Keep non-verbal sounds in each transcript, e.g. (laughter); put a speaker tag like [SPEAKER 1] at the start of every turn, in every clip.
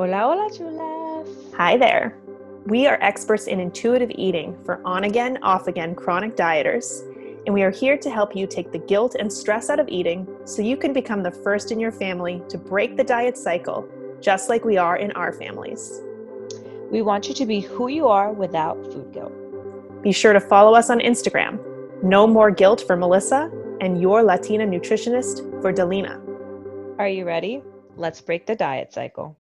[SPEAKER 1] Hola, hola, chulas.
[SPEAKER 2] Hi there. We are experts in intuitive eating for on again, off again chronic dieters, and we are here to help you take the guilt and stress out of eating so you can become the first in your family to break the diet cycle, just like we are in our families.
[SPEAKER 1] We want you to be who you are without food guilt.
[SPEAKER 2] Be sure to follow us on Instagram. No more guilt for Melissa and your Latina nutritionist for Delina.
[SPEAKER 1] Are you ready? Let's break the diet cycle.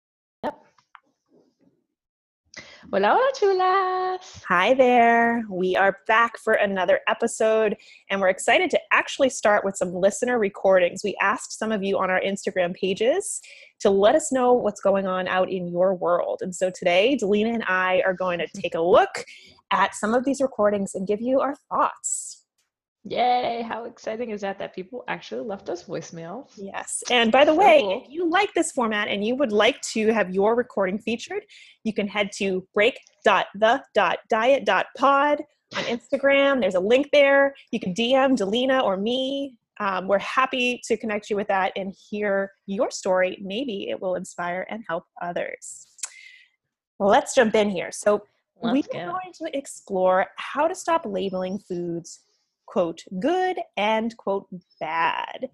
[SPEAKER 1] Hola, hola, chulas.
[SPEAKER 2] Hi there. We are back for another episode, and we're excited to actually start with some listener recordings. We asked some of you on our Instagram pages to let us know what's going on out in your world. And so today, Delina and I are going to (laughs) take a look at some of these recordings and give you our thoughts.
[SPEAKER 1] Yay, how exciting is that that people actually left us voicemails?
[SPEAKER 2] Yes. And by the so way, cool. if you like this format and you would like to have your recording featured, you can head to break.the.diet.pod on Instagram. There's a link there. You can DM Delina or me. Um, we're happy to connect you with that and hear your story. Maybe it will inspire and help others. Well, let's jump in here. So, Let's we're go. going to explore how to stop labeling foods quote good and quote bad.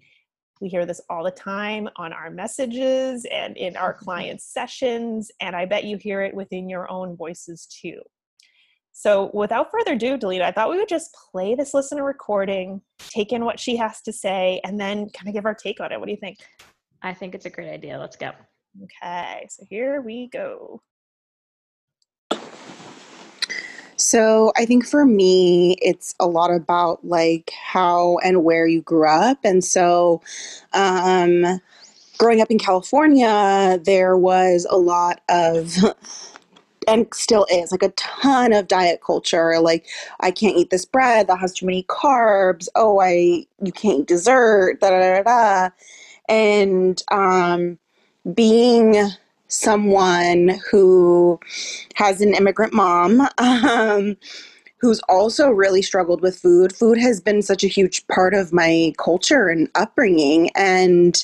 [SPEAKER 2] We hear this all the time on our messages and in our (laughs) clients' sessions, and I bet you hear it within your own voices too. So, without further ado, Delina, I thought we would just play this listener recording, take in what she has to say, and then kind of give our take on it. What do you think?
[SPEAKER 1] I think it's a great idea. Let's go.
[SPEAKER 2] Okay, so here we go.
[SPEAKER 3] So I think for me, it's a lot about like how and where you grew up. And so, um, growing up in California, there was a lot of, (laughs) and still is, like a ton of diet culture. Like, I can't eat this bread that has too many carbs. Oh, I, you can't eat dessert, da da da da. And, um, being someone who has an immigrant mom (laughs) um, who's also really struggled with food. Food has been such a huge part of my culture and upbringing. And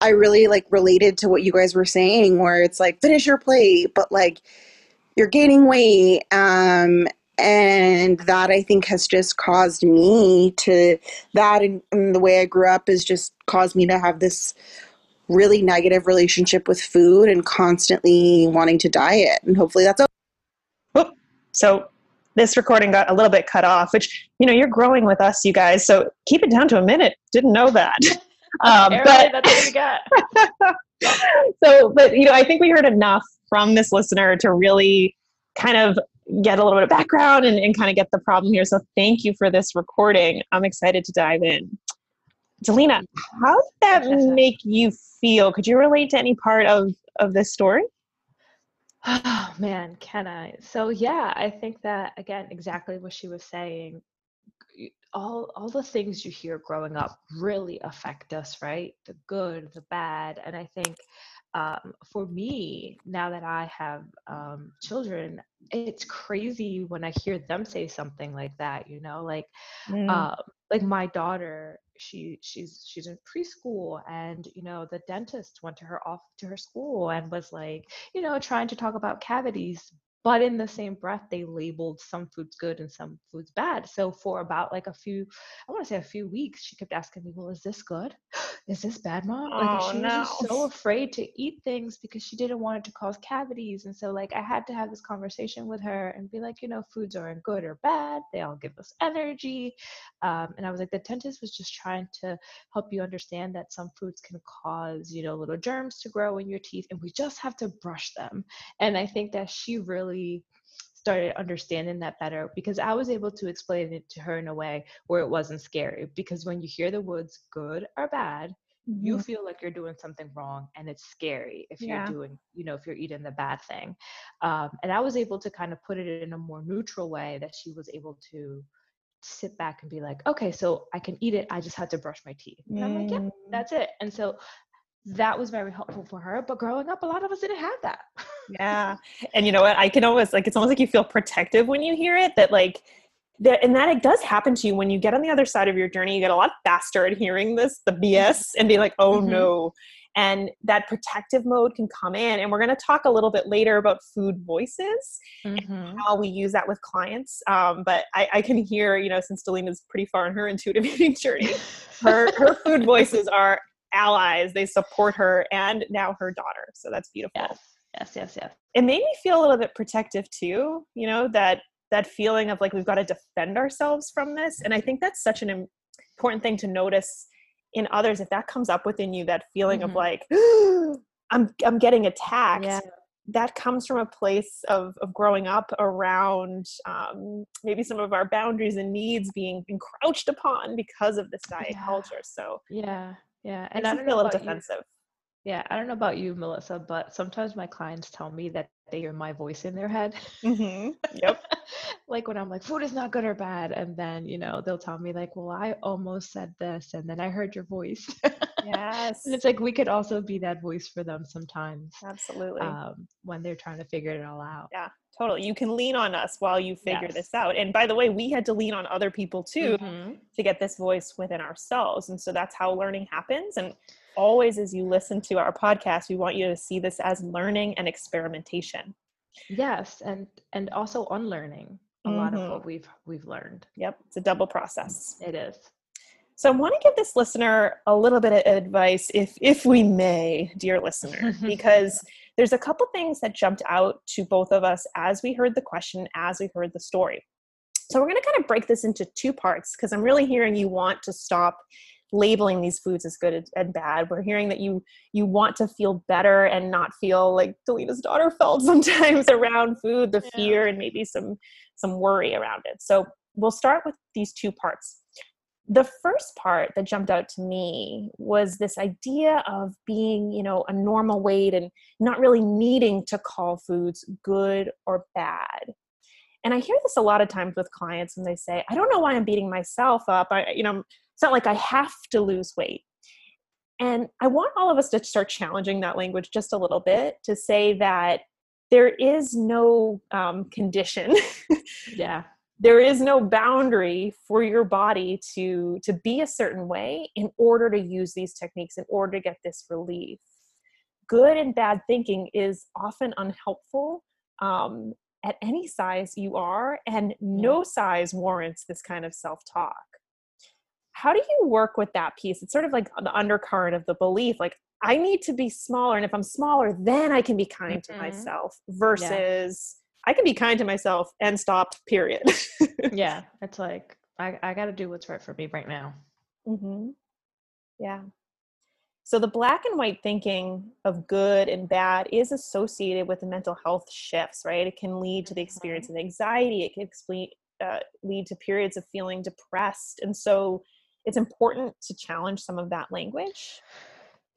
[SPEAKER 3] I really like related to what you guys were saying, where it's like, finish your plate, but like you're gaining weight. Um, and that I think has just caused me to, that and, and the way I grew up has just caused me to have this really negative relationship with food and constantly wanting to diet. And hopefully that's
[SPEAKER 2] okay. So this recording got a little bit cut off, which, you know, you're growing with us, you guys. So keep it down to a minute. Didn't know that. (laughs)
[SPEAKER 1] Um, but that's what we got. (laughs)
[SPEAKER 2] so, but, you know, I think we heard enough from this listener to really kind of get a little bit of background and, and kind of get the problem here. So thank you for this recording. I'm excited to dive in. Delina, how did that make you feel? Could you relate to any part of of this story?
[SPEAKER 1] Oh man, can I? So yeah, I think that again, exactly what she was saying. All all the things you hear growing up really affect us, right? The good, the bad, and I think um, for me, now that I have um, children, it's crazy when I hear them say something like that. You know, like mm. um, like my daughter she she's she's in preschool and you know the dentist went to her off to her school and was like you know trying to talk about cavities but in the same breath they labeled some foods good and some foods bad. So for about like a few i want to say a few weeks she kept asking me well is this good? (gasps) Is this bad mom like
[SPEAKER 2] oh,
[SPEAKER 1] she
[SPEAKER 2] no.
[SPEAKER 1] was so afraid to eat things because she didn't want it to cause cavities and so like i had to have this conversation with her and be like you know foods aren't good or bad they all give us energy. Um, and i was like the dentist was just trying to help you understand that some foods can cause you know little germs to grow in your teeth and we just have to brush them. And i think that she really really started understanding that better because I was able to explain it to her in a way where it wasn't scary. Because when you hear the words good or bad, mm-hmm. you feel like you're doing something wrong and it's scary if you're doing, you know, if you're eating the bad thing. Um, and I was able to kind of put it in a more neutral way that she was able to sit back and be like, okay, so I can eat it. I just had to brush my teeth. And I'm like, yeah, mm. that's it. And so that was very helpful for her. But growing up, a lot of us didn't have that.
[SPEAKER 2] yeah. And you know what? I can always like, it's almost like you feel protective when you hear it that like, that and that it does happen to you when you get on the other side of your journey you get a lot faster at hearing this the bs and be like oh
[SPEAKER 1] Mhm.
[SPEAKER 2] no and that protective mode can come in and we're going to talk a little bit later about food voices
[SPEAKER 1] Mhm.
[SPEAKER 2] how we use that with clients um, but I, I can hear you know since Delina's pretty far in her (laughs) intuitive eating journey her her food (laughs) voices are allies they support her and now her daughter. So that's beautiful.
[SPEAKER 1] Yes yes yes yes.
[SPEAKER 2] It made me feel a little bit protective too you know that that feeling of like we've got to defend ourselves from this. And i think that's such an important thing to notice in others. If that comes up within you that feeling of
[SPEAKER 1] Mhm.
[SPEAKER 2] like (gasps) i'm i'm getting attacked
[SPEAKER 1] yeah.
[SPEAKER 2] that comes from a place of of growing up around um, maybe some of our boundaries and needs being encroached upon because of this diet
[SPEAKER 1] Yeah.
[SPEAKER 2] culture. So
[SPEAKER 1] yeah yeah
[SPEAKER 2] and I
[SPEAKER 1] don't know
[SPEAKER 2] a little
[SPEAKER 1] about you yeah i don't know about you melissa but sometimes my clients tell me that they hear my voice in their head.
[SPEAKER 2] Hmm yep. (laughs)
[SPEAKER 1] Like when i'm like food is not good or bad and then you know they'll tell me like well i almost said this and then i heard your voice (laughs)
[SPEAKER 2] yes
[SPEAKER 1] and it's like we could also be that voice for them sometimes
[SPEAKER 2] absolutely.
[SPEAKER 1] um, when they're trying to figure it all out.
[SPEAKER 2] Yeah, totally you can lean on us while you figure
[SPEAKER 1] Yes.
[SPEAKER 2] this out and by the way we had to lean on other people too
[SPEAKER 1] Mhm.
[SPEAKER 2] to get this voice within ourselves and so that's how learning happens and always as you listen to our podcast we want you to see this as learning and experimentation.
[SPEAKER 1] Yes and and also unlearning a lot of
[SPEAKER 2] Mhm.
[SPEAKER 1] what we've we've learned.
[SPEAKER 2] Yep it's a double process.
[SPEAKER 1] It is
[SPEAKER 2] So I want to give this listener a little bit of advice, if if we may, dear listener, (laughs) because there's a couple things that jumped out to both of us as we heard the question, as we heard the story. So we're going to kind of break this into two parts because I'm really hearing you want to stop labeling these foods as good and bad. We're hearing that you you want to feel better and not feel like Delina's daughter (laughs) felt sometimes around food, the
[SPEAKER 1] Yeah.
[SPEAKER 2] fear and maybe some some worry around it. So we'll start with these two parts the first part that jumped out to me was this idea of being you know a normal weight and not really needing to call foods good or bad. And i hear this a lot of times with clients when they say i don't know why i'm beating myself up. I you know it's not like i have to lose weight. And i want all of us to start challenging that language just a little bit to say that there is no um, condition
[SPEAKER 1] yeah
[SPEAKER 2] there is no boundary for your body to to be a certain way in order to use these techniques in order to get this relief. Good and bad thinking is often unhelpful um, at any size you are and no size warrants this kind of self-talk. How do you work with that piece? It's sort of like the undercurrent of the belief like i need to be smaller and if i'm smaller then i can be kind to
[SPEAKER 1] Mhm.
[SPEAKER 2] myself versus i can be kind to myself and stop period (laughs)
[SPEAKER 1] yeah it's like i, I got to do what's right for me right now
[SPEAKER 2] Mm-hmm. Yeah. So the black and white thinking of good and bad is associated with the mental health shifts, right? It can lead to the experience of anxiety. It can explain, uh, lead to periods of feeling depressed, and so it's important to challenge some of that language.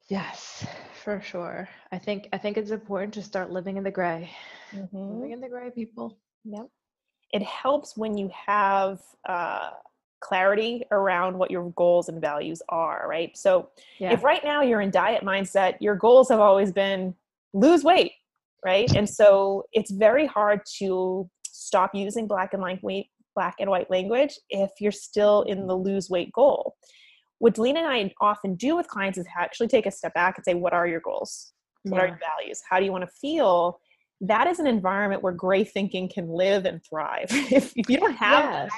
[SPEAKER 1] Yes for sure i think i think it's important to start living in the gray
[SPEAKER 2] Mhm.
[SPEAKER 1] living in the gray people
[SPEAKER 2] Yep. It helps when you have uh, clarity around what your goals and values are, right? So
[SPEAKER 1] yeah
[SPEAKER 2] if right now you're in diet mindset, your goals have always been lose weight, right? And so it's very hard to stop using black and white black and white language if you're still in the lose weight goal. What Delina and I often do with clients is actually take a step back and say, what are your goals? What are your values? How do you want to feel? That is an environment where gray thinking can live and thrive. (laughs) if, if you don't have that,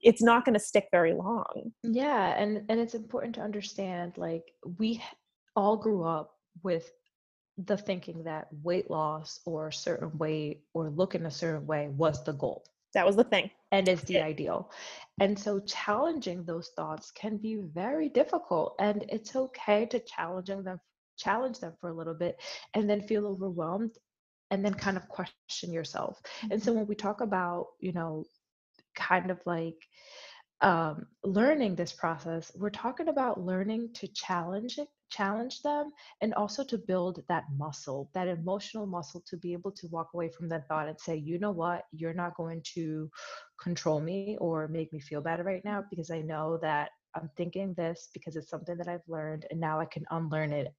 [SPEAKER 2] it's not going to stick very long.
[SPEAKER 1] yeah and and it's important to understand like we all grew up with the thinking that weight loss or a certain weight or looking a certain way was the goal
[SPEAKER 2] That was the thing.
[SPEAKER 1] and is the
[SPEAKER 2] it.
[SPEAKER 1] ideal. And so challenging those thoughts can be very difficult and it's okay to challenging them challenge them for a little bit and then feel overwhelmed and then kind of question yourself. And so when we talk about, you know, kind of like um, learning this process, we're talking about learning to challenge it, challenge them, and also to build that muscle, that emotional muscle to be able to walk away from that thought and say, you know what, you're not going to control me or make me feel better right now because I know that I'm thinking this because it's something that I've learned and now I can unlearn it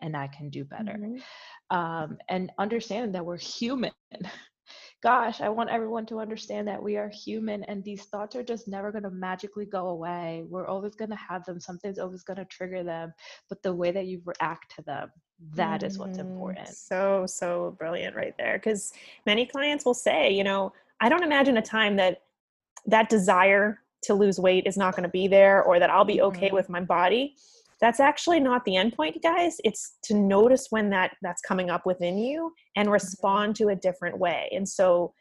[SPEAKER 1] and I can do better.
[SPEAKER 2] Mhm.
[SPEAKER 1] um, and understand that we're human (laughs) gosh, I want everyone to understand that we are human and these thoughts are just never going to magically go away. We're always going to have them. Something's always going to trigger them. But the way that you react to them, that is what's
[SPEAKER 2] Mm,
[SPEAKER 1] important.
[SPEAKER 2] So, so brilliant right there. Because many clients will say, you know, I don't imagine a time that that desire to lose weight is not going to be there or that I'll be okay
[SPEAKER 1] Mhm.
[SPEAKER 2] with my body. That's actually not the end point, guys. It's to notice when that that's coming up within you and respond to a different way. And so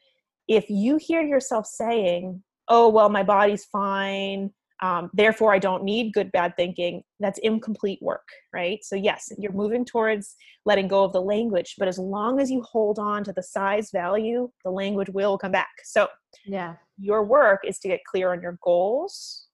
[SPEAKER 2] if you hear yourself saying, "Oh, well, my body's fine, um, therefore I don't need good bad thinking," that's incomplete work, right? So yes, you're moving towards letting go of the language, but as long as you hold on to the size value, the language will come back. So
[SPEAKER 1] Yeah.
[SPEAKER 2] your work is to get clear on your goals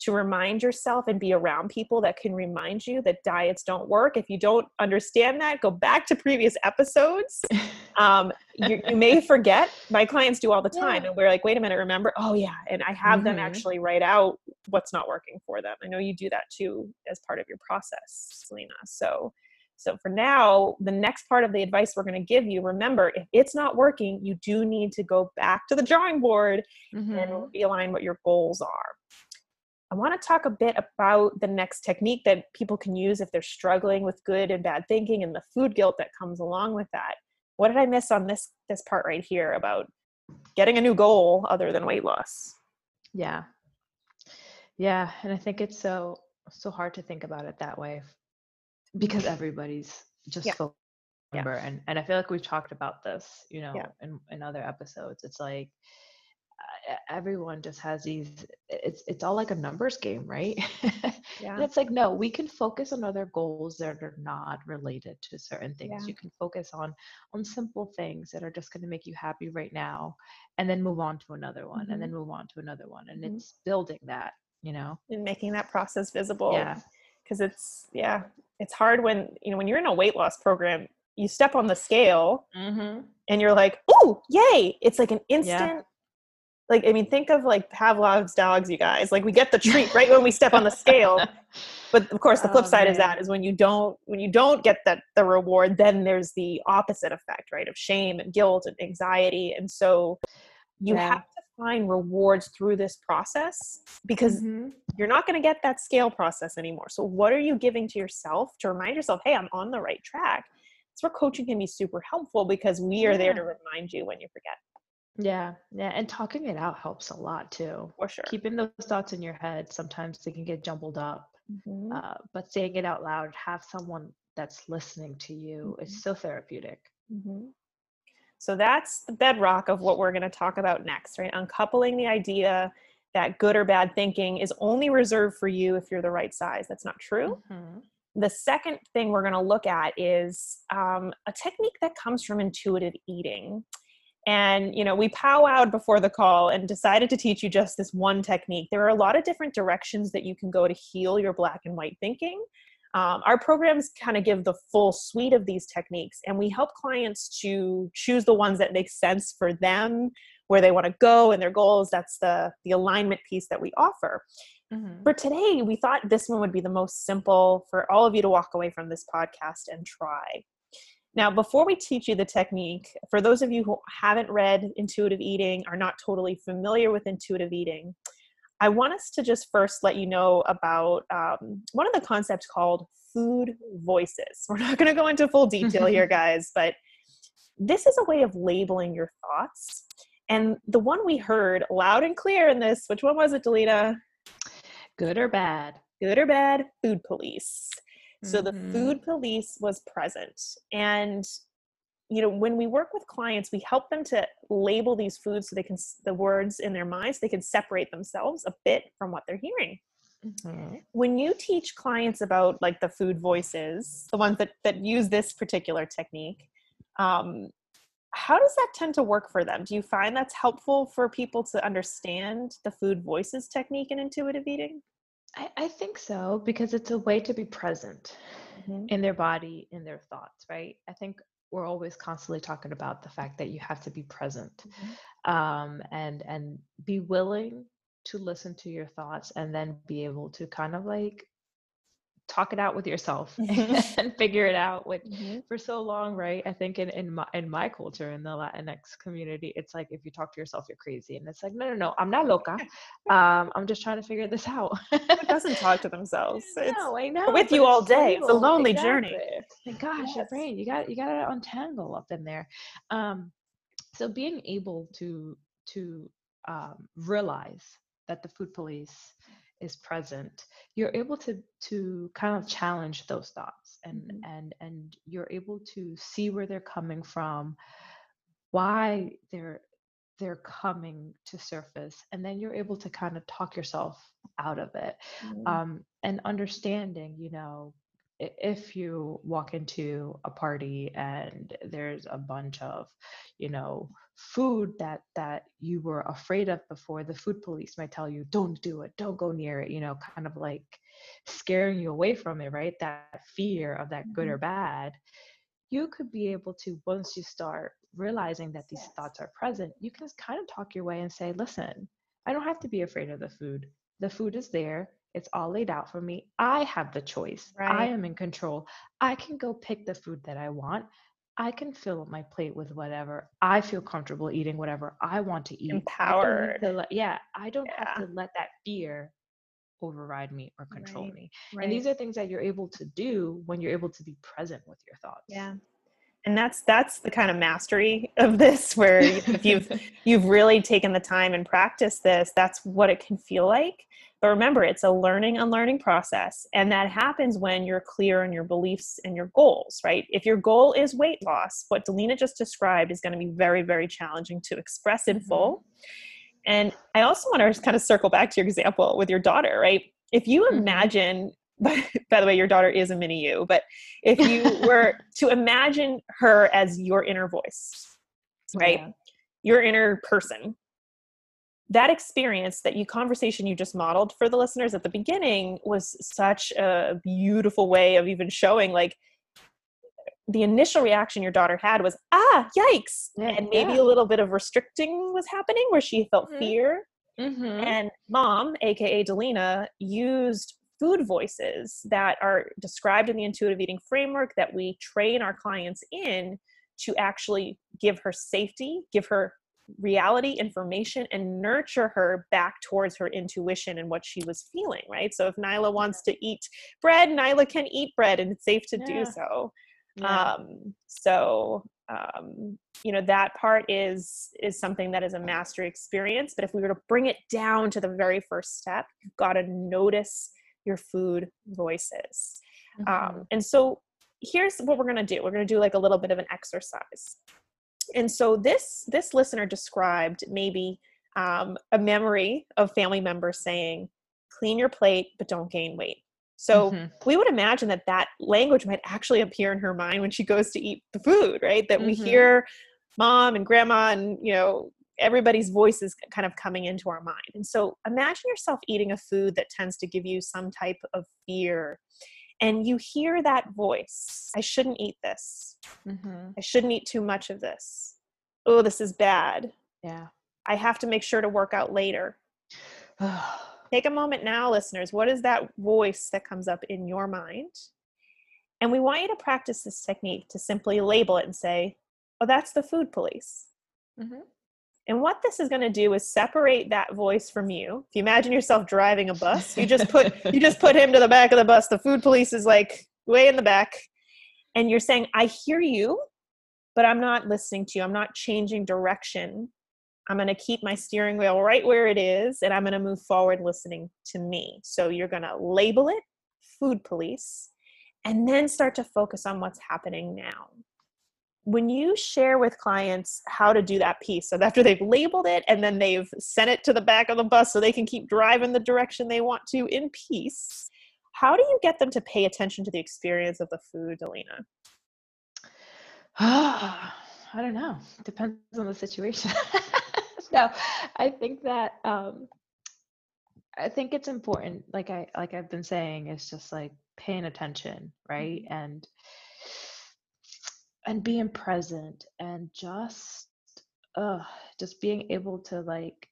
[SPEAKER 2] to remind yourself and be around people that can remind you that diets don't work if you don't understand that go back to previous episodes (laughs) um, you, you may forget my clients do all the time
[SPEAKER 1] Yeah.
[SPEAKER 2] and we're like wait a minute remember oh yeah and i have them
[SPEAKER 1] Mhm.
[SPEAKER 2] actually write out what's not working for them i know you do that too as part of your process selena so so for now the next part of the advice we're going to give you remember if it's not working you do need to go back to the drawing board
[SPEAKER 1] Mhm.
[SPEAKER 2] and realign what your goals are. I want to talk a bit about the next technique that people can use if they're struggling with good and bad thinking and the food guilt that comes along with that. What did I miss on this this part right here about getting a new goal other than weight loss?
[SPEAKER 1] Yeah. Yeah, and I think it's so so hard to think about it that way because everybody's just
[SPEAKER 2] Yeah.
[SPEAKER 1] focused on
[SPEAKER 2] Yeah.
[SPEAKER 1] number and and I feel like we've talked about this, you know,
[SPEAKER 2] Yeah.
[SPEAKER 1] in in other episodes. It's like everyone just has these it's it's all like a numbers game, right? (laughs) And it's like no, we can focus on other goals that are not related to certain things.
[SPEAKER 2] Yeah.
[SPEAKER 1] You can focus on on simple things that are just going to make you happy right now and then move on to another one and then move on to another one and
[SPEAKER 2] Mhm.
[SPEAKER 1] it's building that, you know.
[SPEAKER 2] And making that process visible.
[SPEAKER 1] Yeah.
[SPEAKER 2] Because it's yeah, it's hard when you know when you're in a weight loss program, you step on the scale
[SPEAKER 1] Mhm.
[SPEAKER 2] and you're like, oh, yay! It's like an instant. Like I mean, think of like Pavlov's dogs, you guys. Like we get the treat right when we step on the scale. (laughs) But of course, the flip
[SPEAKER 1] Oh,
[SPEAKER 2] side is
[SPEAKER 1] man.
[SPEAKER 2] that is when you don't when you don't get that the reward, then there's the opposite effect, right? Of shame and guilt and anxiety. And so you
[SPEAKER 1] Yeah.
[SPEAKER 2] have to find rewards through this process because
[SPEAKER 1] Mhm.
[SPEAKER 2] you're not going to get that scale process anymore. So, what are you giving to yourself to remind yourself, hey, I'm on the right track? That's where coaching can be super helpful because we are there to remind you when you forget,
[SPEAKER 1] Yeah, yeah, and talking it out helps a lot too.
[SPEAKER 2] for sure.
[SPEAKER 1] Keeping those thoughts in your head, sometimes they can get jumbled up.
[SPEAKER 2] Mhm.
[SPEAKER 1] Uh, but saying it out loud, have someone that's listening to you
[SPEAKER 2] Mhm.
[SPEAKER 1] is so therapeutic.
[SPEAKER 2] Mhm. So that's the bedrock of what we're going to talk about next, right? Uncoupling the idea that good or bad thinking is only reserved for you if you're the right size. That's not true.
[SPEAKER 1] Mhm.
[SPEAKER 2] The second thing we're going to look at is um, a technique that comes from intuitive eating. And, you know, we powwowed before the call and decided to teach you just this one technique. There are a lot of different directions that you can go to heal your black and white thinking. Um, our programs kind of give the full suite of these techniques, and we help clients to choose the ones that make sense for them, where they want to go and their goals. That's the, the alignment piece that we offer
[SPEAKER 1] Mhm.
[SPEAKER 2] for today, we thought this one would be the most simple for all of you to walk away from this podcast and try. Now, before we teach you the technique, for those of you who haven't read intuitive eating, are not totally familiar with intuitive eating, I want us to just first let you know about um, one of the concepts called food voices. (laughs) We're not going to go into full detail here, (laughs) guys, but this is a way of labeling your thoughts. And the one we heard loud and clear in this, which one was it, Delina?
[SPEAKER 1] Good or bad?
[SPEAKER 2] good or bad food police so the
[SPEAKER 1] Mhm.
[SPEAKER 2] food police was present and you know when we work with clients we help them to label these foods so they can the words in their minds they can separate themselves a bit from what they're hearing
[SPEAKER 1] Mhm.
[SPEAKER 2] when you teach clients about like the food voices the ones that that use this particular technique um, how does that tend to work for them do you find that's helpful for people to understand the food voices technique in intuitive eating
[SPEAKER 1] I, I think so because it's a way to be present in their body, in their thoughts, right? I think we're always constantly talking about the fact that you have to be present um, and and be willing to listen to your thoughts and then be able to kind of like talk it out with yourself (laughs)
[SPEAKER 2] Mhm.
[SPEAKER 1] and figure it out which
[SPEAKER 2] Mhm.
[SPEAKER 1] for so long right i think in, in my in my culture in the latinx community it's like if you talk to yourself you're crazy and it's like no no no i'm not loca um i'm just trying to figure this out
[SPEAKER 2] Who doesn't talk to themselves? (laughs) It's
[SPEAKER 1] no, I know.
[SPEAKER 2] with you all day. It's a lonely journey.
[SPEAKER 1] Exactly. Like, gosh, your brain, you got you got to untangle up in there. Um, so being able to to um, realize that the food police is present, you're able to to kind of challenge those thoughts, and
[SPEAKER 2] Mhm.
[SPEAKER 1] and and you're able to see where they're coming from, why they're they're coming to surface and then you're able to kind of talk yourself out of it
[SPEAKER 2] Mm.
[SPEAKER 1] um, and understanding you know if you walk into a party and there's a bunch of you know food that that you were afraid of before the food police might tell you don't do it don't go near it you know kind of like scaring you away from it right? That fear of that good or mm-hmm. bad. You could be able to once you start realizing that these thoughts are present you can kind of talk your way and say listen i don't have to be afraid of the food. The food is there it's all laid out for me i have the choice i am in control i can go pick the food that i want i can fill up my plate with whatever i feel comfortable eating whatever i want to eat I
[SPEAKER 2] Empowered.
[SPEAKER 1] to let- yeah i don't
[SPEAKER 2] Yeah.
[SPEAKER 1] have to let that fear override me or control
[SPEAKER 2] Right,
[SPEAKER 1] me
[SPEAKER 2] Right.
[SPEAKER 1] and these are things that you're able to do when you're able to be present with your thoughts
[SPEAKER 2] yeah. And that's that's the kind of mastery of this where if you've (laughs) you've really taken the time and practiced this, that's what it can feel like. But remember, it's a learning unlearning process. And that happens when you're clear on your beliefs and your goals, right? If your goal is weight loss, what Delina just described is going to be very, very challenging to express in
[SPEAKER 1] Mhm.
[SPEAKER 2] full. And I also want to kind of circle back to your example with your daughter, right? If you
[SPEAKER 1] Mhm.
[SPEAKER 2] imagine, (laughs) by, by the way, your daughter is a mini you, but if you (laughs) were to imagine her as your inner voice, right?
[SPEAKER 1] Yeah.
[SPEAKER 2] Your inner person. That experience, that you conversation you just modeled for the listeners at the beginning was such a beautiful way of even showing like the initial reaction your daughter had was, ah, yikes.
[SPEAKER 1] Yeah,
[SPEAKER 2] and maybe
[SPEAKER 1] yeah.
[SPEAKER 2] a little bit of restricting was happening where she felt
[SPEAKER 1] Mhm.
[SPEAKER 2] fear.
[SPEAKER 1] Mhm.
[SPEAKER 2] And mom, aka Delina, used food voices that are described in the intuitive eating framework that we train our clients in to actually give her safety, give her reality information, and nurture her back towards her intuition and what she was feeling, right? So if Nyla wants to eat bread, Nyla can eat bread and it's safe to
[SPEAKER 1] Yeah.
[SPEAKER 2] do so
[SPEAKER 1] Yeah.
[SPEAKER 2] um so um you know that part is is something that is a mastery experience but if we were to bring it down to the very first step you've got to notice your food voices
[SPEAKER 1] Mhm.
[SPEAKER 2] um and so here's what we're going to do we're going to do like a little bit of an exercise and so this this listener described maybe um, a memory of family members saying clean your plate but don't gain weight so
[SPEAKER 1] Mhm.
[SPEAKER 2] we would imagine that that language might actually appear in her mind when she goes to eat the food right that we
[SPEAKER 1] Mhm.
[SPEAKER 2] hear mom and grandma and you know everybody's voices kind of coming into our mind and so imagine yourself eating a food that tends to give you some type of fear and you hear that voice i shouldn't eat this
[SPEAKER 1] Mhm.
[SPEAKER 2] i shouldn't eat too much of this oh this is bad
[SPEAKER 1] Yeah.
[SPEAKER 2] i have to make sure to work out later (sighs) Take a moment now, listeners. What is that voice that comes up in your mind? And we want you to practice this technique to simply label it and say, oh, that's the food police.
[SPEAKER 1] Mhm.
[SPEAKER 2] And what this is going to do is separate that voice from you. If you imagine yourself driving a bus, you just put you just put him to the back of the bus. The food police is like way in the back. And you're saying, I hear you, but I'm not listening to you. I'm not changing direction. I'm going to keep my steering wheel right where it is and I'm going to move forward listening to me. So you're going to label it food police and then start to focus on what's happening now. When you share with clients how to do that piece, so after they've labeled it and then they've sent it to the back of the bus so they can keep driving the direction they want to in peace, how do you get them to pay attention to the experience of the food, Alina? (sighs)
[SPEAKER 1] I don't know. Depends on the situation. (laughs) no, I think that um, I think it's important. Like I like I've been saying, it's just like paying attention, right? And and being present and just uh just being able to like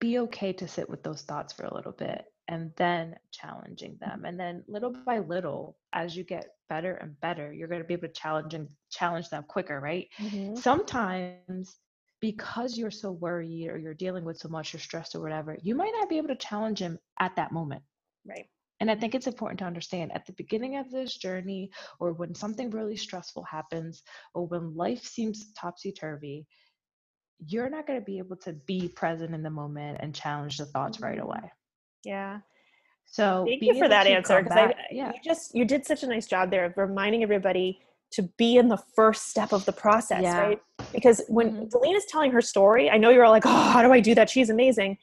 [SPEAKER 1] be okay to sit with those thoughts for a little bit and then challenging them and then little by little as you get better and better you're going to be able to challenge and challenge them quicker right
[SPEAKER 2] Mhm.
[SPEAKER 1] sometimes because you're so worried or you're dealing with so much you're stressed or whatever you might not be able to challenge them at that moment
[SPEAKER 2] Right.
[SPEAKER 1] And I think it's important to understand at the beginning of this journey, or when something really stressful happens, or when life seems topsy turvy, you're not going to be able to be present in the moment and challenge the thoughts right
[SPEAKER 2] Mhm.
[SPEAKER 1] away.
[SPEAKER 2] Yeah.
[SPEAKER 1] So,
[SPEAKER 2] Thank you for that answer. Because I,
[SPEAKER 1] yeah,
[SPEAKER 2] you just you did such a nice job there of reminding everybody to be in the first step of the process,
[SPEAKER 1] Yeah.
[SPEAKER 2] right? Because when
[SPEAKER 1] Mhm.
[SPEAKER 2] Delina's telling her story, I know you're all like, "Oh, how do I do that?" She's amazing.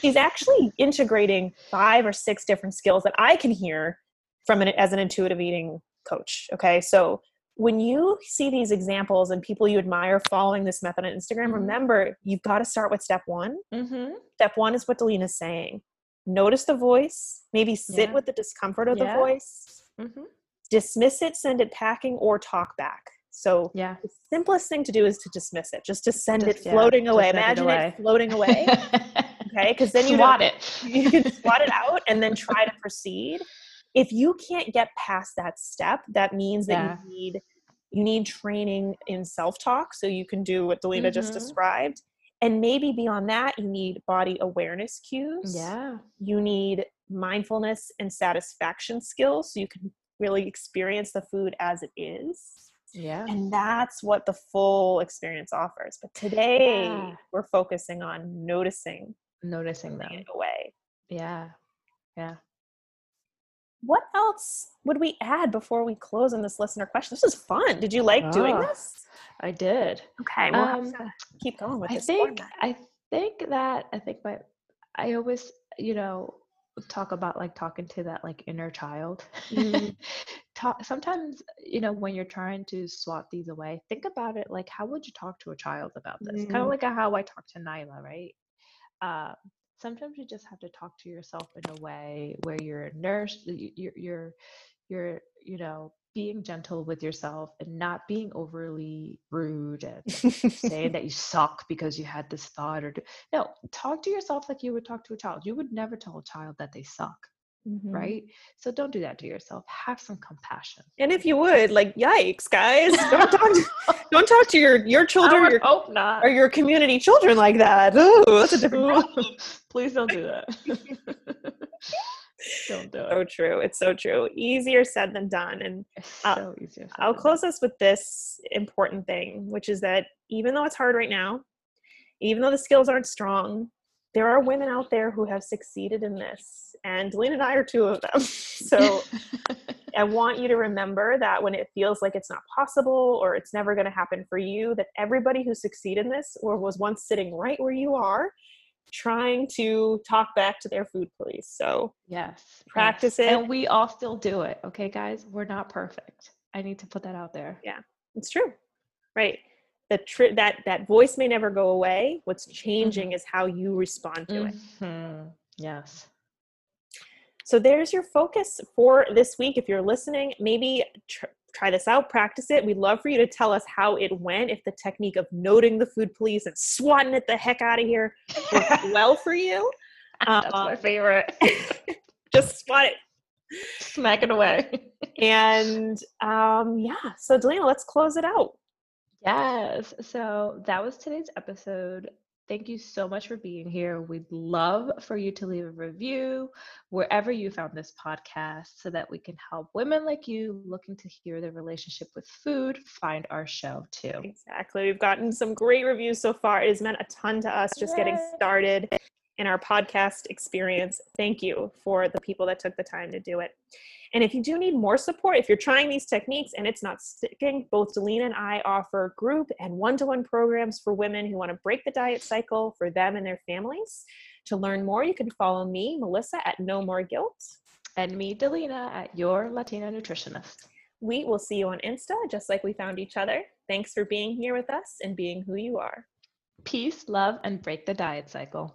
[SPEAKER 2] She's actually integrating five or six different skills that I can hear from an as an intuitive eating coach. Okay, so when you see these examples and people you admire following this method on Instagram,
[SPEAKER 1] Mhm.
[SPEAKER 2] remember you've got to start with step one.
[SPEAKER 1] hmm
[SPEAKER 2] Step one is what Delina's saying. Notice the voice, maybe sit
[SPEAKER 1] Yeah.
[SPEAKER 2] with the discomfort of
[SPEAKER 1] Yeah.
[SPEAKER 2] the voice,
[SPEAKER 1] hmm
[SPEAKER 2] dismiss it, send it packing, or talk back. So
[SPEAKER 1] yeah.
[SPEAKER 2] the simplest thing to do is to dismiss it, just to send
[SPEAKER 1] Just-
[SPEAKER 2] it floating
[SPEAKER 1] just
[SPEAKER 2] away.
[SPEAKER 1] send it
[SPEAKER 2] Imagine it, floating away. (laughs) Okay, because then you
[SPEAKER 1] swat it. (laughs)
[SPEAKER 2] you can swat it out and then try to proceed. If you can't get past that step, that means that
[SPEAKER 1] Yeah.
[SPEAKER 2] you need you need training in self-talk so you can do what Delina just
[SPEAKER 1] Mhm.
[SPEAKER 2] described. And maybe beyond that, you need body awareness cues.
[SPEAKER 1] Yeah.
[SPEAKER 2] You need mindfulness and satisfaction skills so you can really experience the food as it is.
[SPEAKER 1] Yeah.
[SPEAKER 2] And that's what the full experience offers. But today
[SPEAKER 1] Yeah.
[SPEAKER 2] we're focusing on noticing
[SPEAKER 1] Noticing
[SPEAKER 2] putting
[SPEAKER 1] them.
[SPEAKER 2] away.
[SPEAKER 1] Yeah. Yeah.
[SPEAKER 2] What else would we add before we close on this listener question? This is fun. Did you like doing
[SPEAKER 1] Ah,
[SPEAKER 2] this?
[SPEAKER 1] I did.
[SPEAKER 2] Okay, we'll
[SPEAKER 1] Um,
[SPEAKER 2] have to keep going with
[SPEAKER 1] I
[SPEAKER 2] this
[SPEAKER 1] think
[SPEAKER 2] format.
[SPEAKER 1] I think that I think my I always you know talk about like talking to that like inner child. (laughs)
[SPEAKER 2] Mhm.
[SPEAKER 1] talk sometimes you know when you're trying to swat these away, think about it like how would you talk to a child about this? Kind
[SPEAKER 2] Mm.
[SPEAKER 1] of like a, how I talk to Nyla, right? Uh, sometimes you just have to talk to yourself in a way where you're nurse you- you're you're you're you know being gentle with yourself and not being overly rude and saying that you (laughs) suck because you had this thought or do, no talk to yourself like you would talk to a child. You would never tell a child that they suck
[SPEAKER 2] Mhm.
[SPEAKER 1] right so don't do that to yourself have some compassion
[SPEAKER 2] And if you would, like, yikes, guys, (laughs) don't talk to, don't talk to your your children or your,
[SPEAKER 1] hope not
[SPEAKER 2] or your community children like that. Ooh, that's a different problem.
[SPEAKER 1] please don't do that (laughs) don't do
[SPEAKER 2] so true. It's so true. Easier said than done. And uh,
[SPEAKER 1] so easier
[SPEAKER 2] I'll close us with this important thing, which is that even though it's hard right now, even though the skills aren't strong, there are women out there who have succeeded in this. And Delina and I are two of them. (laughs) so. (laughs) I want you to remember that when it feels like it's not possible or it's never going to happen for you, that everybody who succeeded in this or was once sitting right where you are, trying to talk back to their food police. So
[SPEAKER 1] yes
[SPEAKER 2] Practice
[SPEAKER 1] yes.
[SPEAKER 2] it.
[SPEAKER 1] and we all still do it okay guys we're not perfect i need to put that out there Yeah,
[SPEAKER 2] it's true, right? The tr- that that voice may never go away. What's changing is how you respond to it.
[SPEAKER 1] Mhm. yes
[SPEAKER 2] So there's your focus for this week. If you're listening, maybe tr- try this out, practice it. We'd love for you to tell us how it went. If the technique of noting the food police and swatting it the heck out of here worked (laughs) well for you,
[SPEAKER 1] that's
[SPEAKER 2] Uh,
[SPEAKER 1] my favorite (laughs)
[SPEAKER 2] just swat it.
[SPEAKER 1] smack it away
[SPEAKER 2] And um, yeah, so Delina, let's close it out.
[SPEAKER 1] Yes. So that was today's episode. Thank you so much for being here. We'd love for you to leave a review wherever you found this podcast so that we can help women like you looking to hear their relationship with food find our show too.
[SPEAKER 2] Exactly. We've gotten some great reviews so far. It has meant a ton to us just getting started in our podcast experience. Thank you for the people that took the time to do it. And if you do need more support, if you're trying these techniques and it's not sticking, both Delina and I offer group and one to one programs for women who want to break the diet cycle for them and their families. To learn more, you can follow me, Melissa, at No More Guilt.
[SPEAKER 1] And me, Delina, at Your Latina Nutritionist.
[SPEAKER 2] We will see you on Insta, just like we found each other. Thanks for being here with us and being who you are.
[SPEAKER 1] Peace, love, and break the diet cycle.